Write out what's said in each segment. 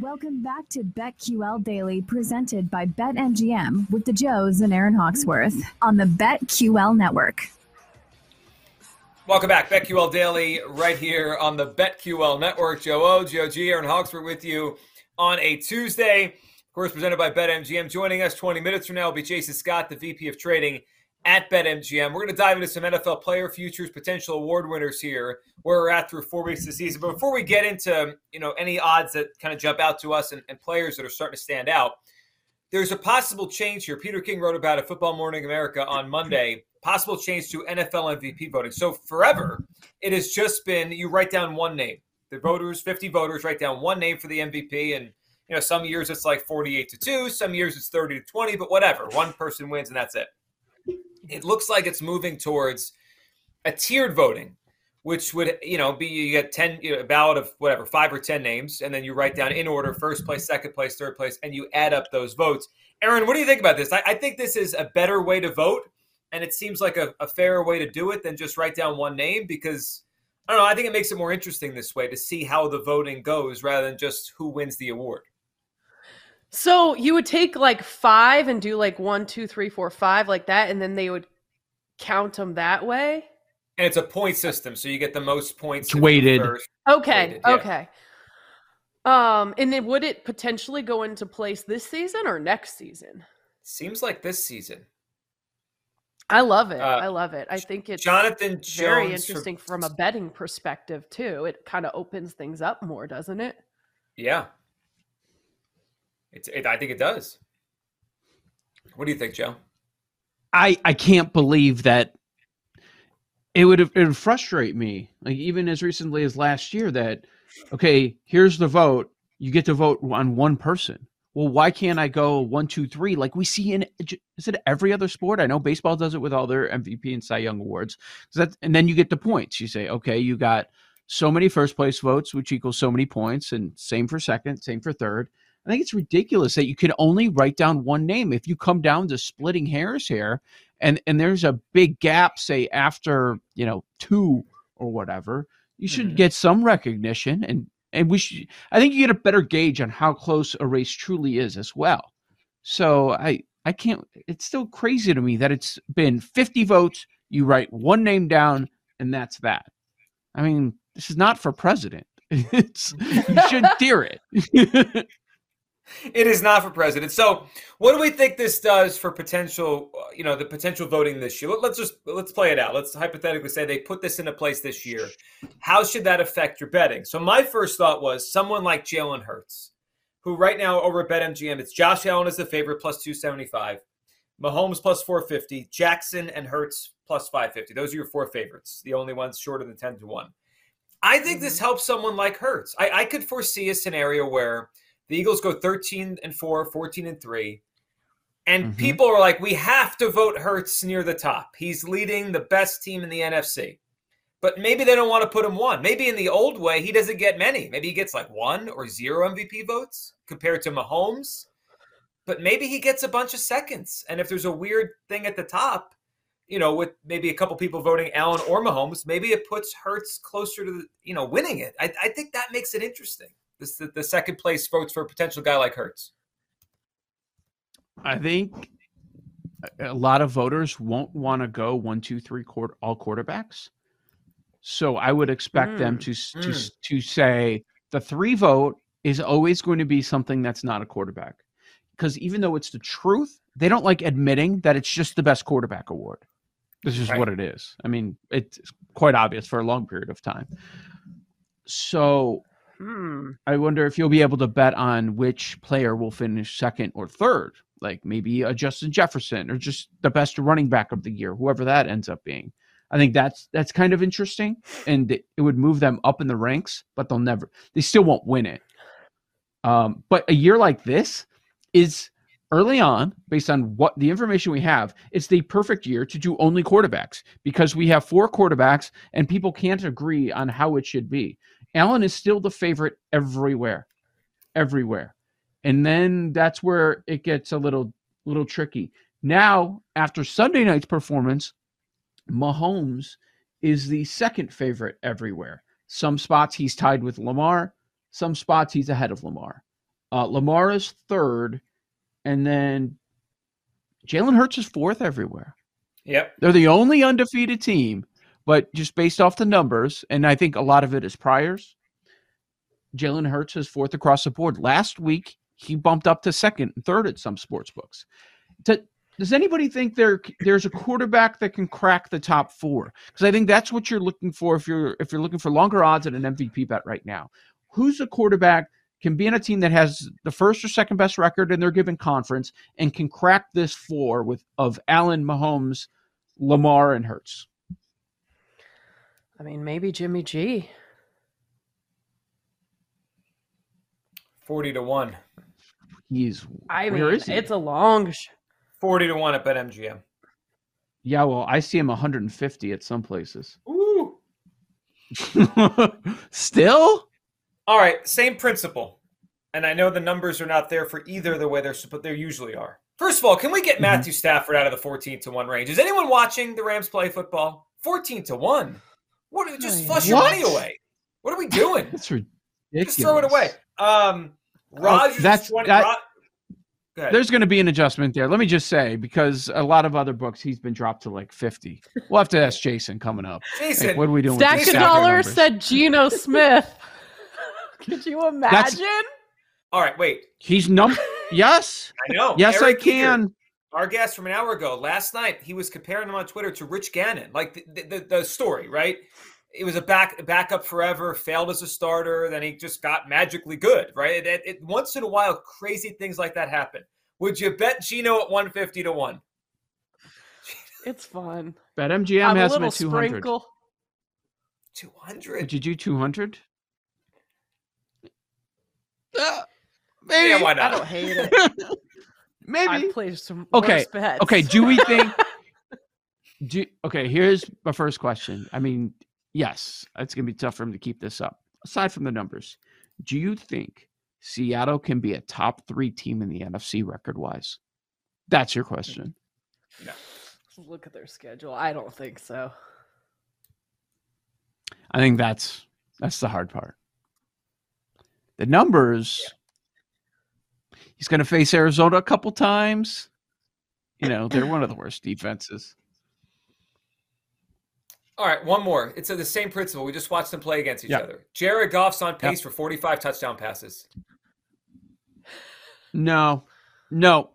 Welcome back to BetQL Daily, presented by BetMGM with the Joes and Aaron Hawksworth on the BetQL Network. Welcome back, BetQL Daily, right here on the BetQL Network. Joe O, Joe G, Aaron Hawksworth with you on a Tuesday. Of course, presented by BetMGM. Joining us 20 minutes from now will be Jason Scott, the VP of Trading at BetMGM. We're going to dive into some NFL player futures, potential award winners here, where we're at through four weeks of the season. But before we get into you know any odds that kind of jump out to us and, and players that are starting to stand out, there's a possible change here. Peter King wrote about it, Football Morning America, on Monday. Possible change to NFL MVP voting. So forever, it has just been you write down one name. The voters, 50 voters, write down one name for the MVP, and you know some years it's like 48 to two, some years it's 30 to 20, but whatever. One person wins, and that's it it looks like it's moving towards a tiered voting, which would you know be you get ten you know, a ballot of whatever five or ten names, and then you write down in order first place, second place, third place, and you add up those votes. Aaron, what do you think about this? I, I think this is a better way to vote, and it seems like a, a fairer way to do it than just write down one name because. I don't know. I think it makes it more interesting this way to see how the voting goes rather than just who wins the award. So you would take like five and do like one, two, three, four, five, like that, and then they would count them that way. And it's a point system, so you get the most points. It's weighted. Okay. Weighted, yeah. Okay. Um, and then would it potentially go into place this season or next season? Seems like this season. I love it. Uh, I love it. I think it's Jonathan very Jones for- interesting from a betting perspective too. It kind of opens things up more, doesn't it? Yeah. It's. It, I think it does. What do you think, Joe? I I can't believe that it would it would frustrate me. Like even as recently as last year that okay, here's the vote. You get to vote on one person. Well, why can't I go one, two, three like we see in is it every other sport? I know baseball does it with all their MVP and Cy Young awards. So that and then you get the points. You say, okay, you got so many first place votes, which equals so many points, and same for second, same for third. I think it's ridiculous that you can only write down one name. If you come down to splitting hairs here, and and there's a big gap, say after you know two or whatever, you should Mhm. get some recognition, and and we should. I think you get a better gauge on how close a race truly is as well. So I I can't. It's still crazy to me that it's been 50 votes. You write one name down, and that's that. I mean, this is not for president. It's you shouldn't tear it. It is not for president. So, what do we think this does for potential? uh, You know, the potential voting this year. Let- Let's just let's play it out. Let's hypothetically say they put this into place this year. How should that affect your betting? So, my first thought was someone like Jalen Hurts, who right now over at BetMGM, it's Josh Allen is the favorite plus two seventy five, Mahomes plus four fifty, Jackson and Hurts plus five fifty. Those are your four favorites. The only ones shorter than ten to one. I think this helps someone like Hurts. I, I could foresee a scenario where the Eagles go 13 and 4, 14 and 3. And Mhm. people are like, we have to vote Hurts near the top. He's leading the best team in the NFC. But maybe they don't want to put him one. Maybe in the old way, he doesn't get many. Maybe he gets like one or zero MVP votes compared to Mahomes. But maybe he gets a bunch of seconds. And if there's a weird thing at the top, you know, with maybe a couple people voting Allen or Mahomes, maybe it puts Hurts closer to, the, you know, winning it. I, I think that makes it interesting. This the, the second place votes for a potential guy like Hurts. I think a lot of voters won't want to go one, two, three, quarter, all quarterbacks. So I would expect them Mm, to to mm. s- to say the three vote is always going to be something that's not a quarterback, because even though it's the truth, they don't like admitting that it's just the best quarterback award. This is Right. what it is. I mean, it's quite obvious for a long period of time. So Hmm. I wonder if you'll be able to bet on which player will finish second or third, like maybe a Justin Jefferson or just the best running back of the year, whoever that ends up being. I think that's that's kind of interesting, and it would move them up in the ranks, but they'll never, they still won't win it. Um, but a year like this is early on, based on what the information we have, it's the perfect year to do only quarterbacks because we have four quarterbacks and people can't agree on how it should be. Allen is still the favorite everywhere, everywhere, and then that's where it gets a little little tricky. Now, after Sunday night's performance, Mahomes is the second favorite everywhere. Some spots he's tied with Lamar, some spots he's ahead of Lamar. Uh, Lamar is third, and then Jalen Hurts is fourth everywhere. Yep. They're the only undefeated team, but just based off the numbers, and I think a lot of it is priors. Jalen Hurts is fourth across the board. Last week, he bumped up to second and third at some sports books. To, does anybody think there there's a quarterback that can crack the top four? Because I think that's what you're looking for if you're if you're looking for longer odds at an MVP bet right now. Who's a quarterback can be in a team that has the first or second best record in their given conference and can crack this four with of Allen, Mahomes, Lamar, and Hurts? I mean, maybe Jimmy G. 40 to 1. He's I mean, is he? it's a long. Sh- 40 to 1 at BetMGM. yeah. Well, I see him 150 at some places. Ooh. Still, All right, same principle. And I know the numbers are not there for either the way they're but they usually are. First of all, can we get Mhm. Matthew Stafford out of the 14 to 1 range? Is anyone watching the Rams play football? 14 to 1. What just flush your money away. What are we doing? that's ridiculous. just throw it away. Um Rodgers is Oh, that's- 20 that- Ro- Go. There's going to be an adjustment there. Let me just say, because a lot of other books, he's been dropped to like 50. We'll have to ask Jason coming up. Jason, Like, what are we doing? Stack with a dollar said Geno Smith. Could you imagine? all right, wait. He's num. yes, I know. yes, Eric I can. Eager, our guest from an hour ago, last night, he was comparing him on Twitter to Rich Gannon, like the, the, the story, right? It was a back backup forever, failed as a starter, then he just got magically good, right? It, it, it- once in a while, crazy things like that happen. Would you bet Geno at 150 to 1? It's fun. BetMGM I'm has him at 200. sprinkle. 200? Would you do 200? Uh, maybe. Yeah, why not? I don't hate it. maybe. I've played some Okay, worse bets. Okay, do we think? do okay. Here's my first question. I mean, yes, it's gonna be tough for him to keep this up. Aside from the numbers, do you think Seattle can be a top three team in the NFC record wise? That's your question. Look at their schedule. I don't think so. I think that's that's the hard part. The numbers. He's going to face Arizona a couple times. You know, they're one of the worst defenses. All right, one more. It's the same principle. We just watched them play against each Yeah. other. Jared Goff's on pace for 45 touchdown passes. No, no,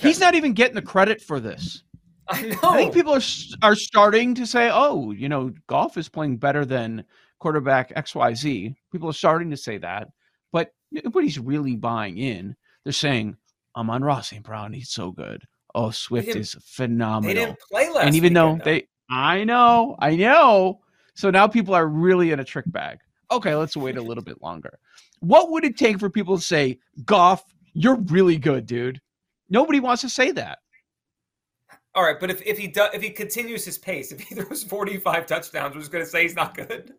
he's not even getting the credit for this. I know. I think people are are starting to say, "Oh, you know, Goff is playing better than quarterback X Y Z." People are starting to say that, but nobody's really buying in. They're saying, "Amon-Ra St. Brown. He's so good. Oh, Swift is they phenomenal." didn't play last and even though though. they, I know, I know. So now people are really in a trick bag. Okay, let's wait a little bit longer. What would it take for people to say, "Goff, you're really good, dude"? Nobody wants to say that. All right, but if, if he does, if he continues his pace, if he throws 45 touchdowns, we're just going to say he's not good.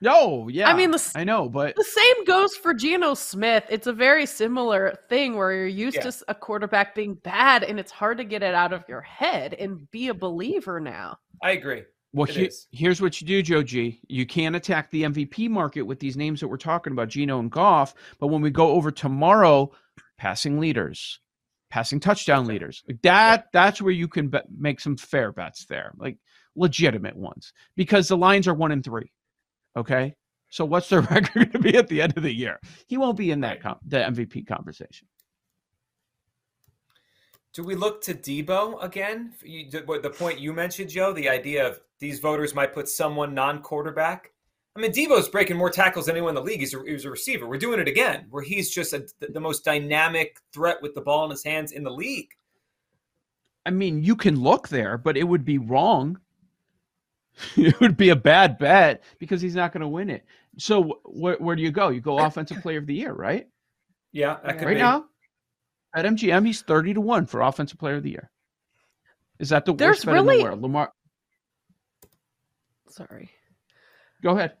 No, yeah. I mean, the s- I know, but The same goes for Geno Smith. It's a very similar thing where you're used Yeah. to a quarterback being bad and it's hard to get it out of your head and be a believer now. I agree. Well, he- here's what you do, Joe G. You can't attack the MVP market with these names that we're talking about, Geno and Goff. But when we go over tomorrow, passing leaders, passing touchdown leaders, like that, that's where you can bet, make some fair bets there, like legitimate ones, because the lines are one and three. Okay, so what's their record going to be at the end of the year? He won't be in that com- the MVP conversation. Do we look to Debo again? You, the, what- the point you mentioned, Joe, the idea of these voters might put someone non-quarterback I mean, Debo's breaking more tackles than anyone in the league. He's a, he's a receiver. We're doing it again, where he's just a, the most dynamic threat with the ball in his hands in the league. I mean, you can look there, but it would be wrong. it would be a bad bet because he's not going to win it. So wh- where do you go? You go offensive player of the year, right? Yeah, that could right be. now at MGM, he's thirty to one for offensive player of the year. Is that the There's worst bet in the world? Lamar, Sorry. go ahead.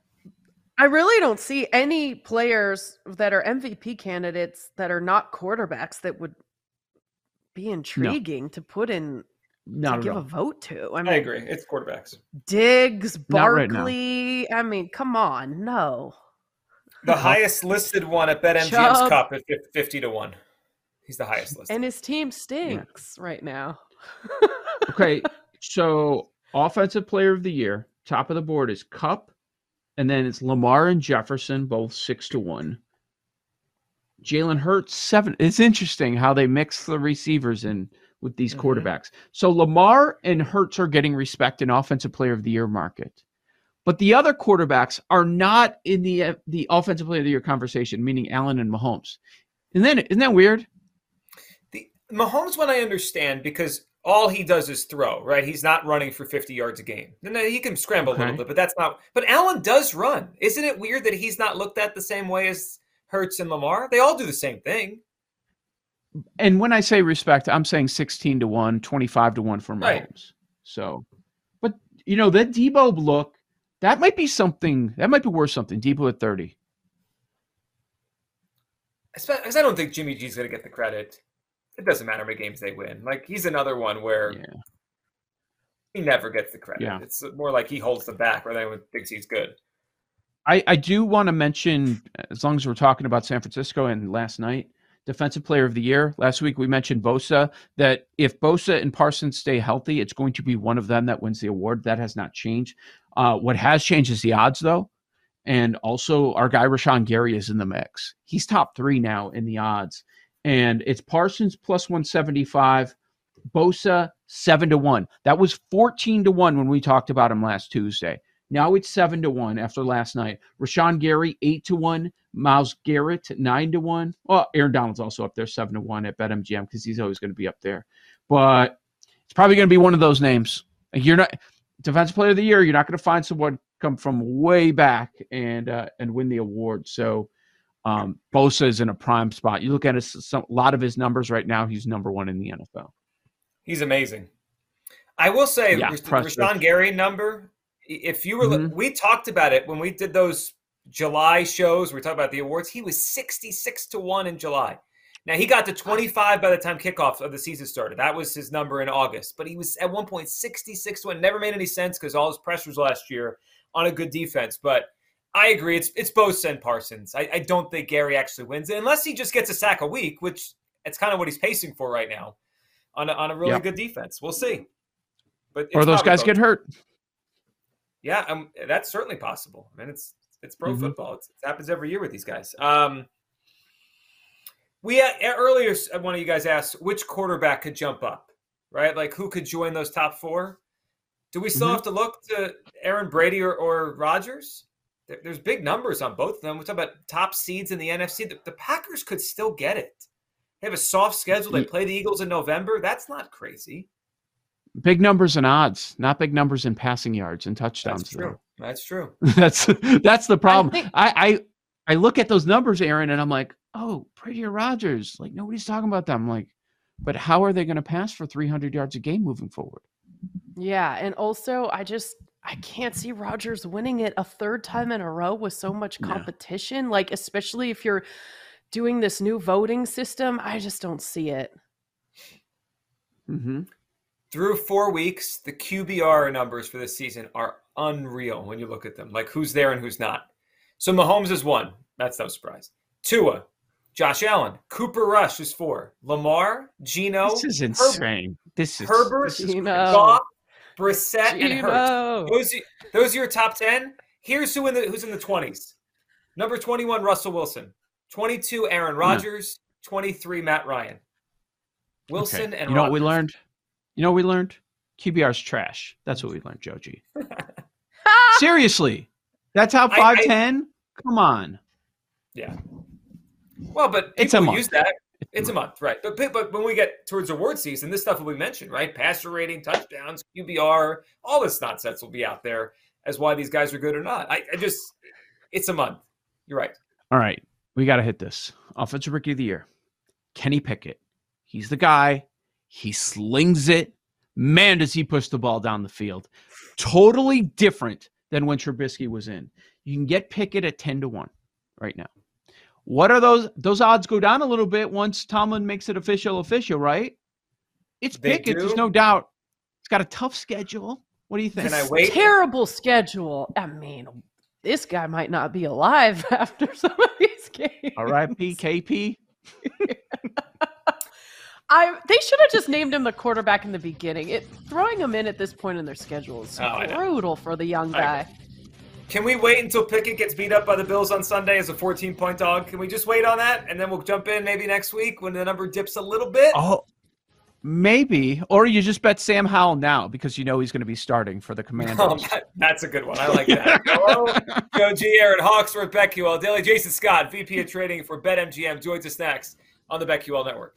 I really don't see any players that are MVP candidates that are not quarterbacks that would be intriguing to put in Not to at give a vote to. I I agree. It's quarterbacks. Diggs, Not right. Barkley. I mean, come on, no. The highest listed one at BetMGM's Chubb. Kupp at 50 to 1. He's the highest listed. And his team stinks right now. Okay, so offensive player of the year, top of the board is Kupp, and then it's Lamar and Jefferson, both six to one. Jalen Hurts seven. It's interesting how they mix the receivers in with these Mhm. quarterbacks. So Lamar and Hurts are getting respect in offensive player of the year market, but the other quarterbacks are not in the uh, the offensive player of the year conversation, meaning Allen and Mahomes. And then isn't that weird? The Mahomes one I understand because all he does is throw, right? He's not running for 50 yards a game. And then he can scramble a little bit, but that's not but Allen does run. Isn't it weird that he's not looked at the same way as Hurts and Lamar? They all do the same thing. And when I say respect, I'm saying 16 to 1, 25 to 1 for Mahomes. Right. So, but you know, that Debo look, that might be something, that might be worth something. Debo at 30. Because I don't think Jimmy G's going to get the credit. It doesn't matter how many games they win. Like he's another one where Yeah. he never gets the credit. Yeah. It's more like he holds them back rather than anyone thinks he's good. I, I do want to mention, as long as we're talking about San Francisco and last night, defensive player of the year. Last week we mentioned Bosa, that if Bosa and Parsons stay healthy, it's going to be one of them that wins the award. That has not changed. Uh, what has changed is the odds, though. And also, our guy Rashan Gary is in the mix. He's top three now in the odds. And it's Parsons plus 175, Bosa 7 to 1. That was 14 to 1 when we talked about him last Tuesday. Now it's 7 to 1 after last night. Rashan Gary 8 to 1, Myles Garrett 9 to 1. Well, Aaron Donald's also up there 7 to 1 at BetMGM because he's always going to be up there. But it's probably going to be one of those names. Like you're not defensive player of the year, you're not going to find someone come from way back and uh, and win the award. So um, Bosa is in a prime spot. You look at his, some, a lot of his numbers right now. He's number one in the NFL. He's amazing. I will say, Yeah, Rashan Gary number. If you were, Mhm. we talked about it when we did those July shows. We talked about the awards. He was sixty-six to one in July. Now he got to twenty-five by the time kickoff of the season started. That was his number in August. But he was at one point sixty-six to one. Never made any sense because all his pressures last year on a good defense. But I agree. It's it's Bosa and Parsons. I, I don't think Gary actually wins it unless he just gets a sack a week, which it's kind of what he's pacing for right now on a, on a really Yep. good defense. We'll see. But Or those guys both. get hurt. Yeah, um, that's certainly possible. I mean, it's it's pro Mhm. football. It's, it happens every year with these guys. Um, we had, earlier uh, one of you guys asked which quarterback could jump up, right? Like who could join those top four? Do we still Mhm. have to look to Aaron Brady or, or Rodgers? There- There's big numbers on both of them. We talk about top seeds in the NFC. The, the Packers could still get it. They have a soft schedule. They play the Eagles in November. That's not crazy. Big numbers and odds, not big numbers in passing yards and touchdowns. That's true. That's true. that's that's the problem. think- I, I I look at those numbers, Aaron, and I'm like, oh, Brady or Rodgers. Like nobody's talking about them. I'm like, but how are they going to pass for 300 yards a game moving forward? Yeah, and also I just I can't see Rodgers winning it a third time in a row with so much No. competition. Like especially if you're doing this new voting system, I just don't see it. Mm-hmm. Through four weeks, the QBR numbers for this season are unreal when you look at them. Like who's there and who's not. So Mahomes is one. That's no surprise. Tua, Josh Allen, Cooper Rush is four. Lamar, Geno, This is Herb- insane. This is Herbert, this is Geno. Goff, Brissett, and Hurts. Those, are- those are your top ten. Here's who in the who's in the twenties. Number twenty-one, Russell Wilson. Twenty-two, Aaron hmm. Rodgers. Twenty-three, Matt Ryan. Wilson Okay. and you know what we learned? You know what we learned? QBR's trash. That's what we learned, Joe G. Seriously. That's how five ten. Come on. Yeah. Well, but It's a month. use that. It's a month, right? But but when we get towards award season, this stuff will be mentioned, right? Passer rating, touchdowns, QBR, all this nonsense will be out there as why these guys are good or not. I, I just, it's a month. You're right. All right, we got to hit this. Offensive Rookie of the Year, Kenny Pickett. He's the guy. He slings it. Man, does he push the ball down the field. Totally different than when Trubisky was in. You can get Pickett at 10 to 1 right now. What are those? Those odds go down a little bit once Tomlin makes it official, official, right? It's They Pickett. There's no doubt. It's got a tough schedule. What do you think? Can I wait? Terrible schedule. I mean, this guy might not be alive after some of these games. All right, PKP. I they should have just named him the quarterback in the beginning. It throwing him in at this point in their schedule is Oh, brutal for the young guy. Can we wait until Pickett gets beat up by the Bills on Sunday as a 14 point dog? Can we just wait on that and then we'll jump in maybe next week when the number dips a little bit? Oh, maybe. Or you just bet Sam Howell now because you know he's going to be starting for the Commanders. Oh, that- that's a good one. I like that. Hello, Joe G. Aaron Hawksworth, BetQL Daily. Jason Scott, VP of Trading for BetMGM, joins us next on the BetQL Network.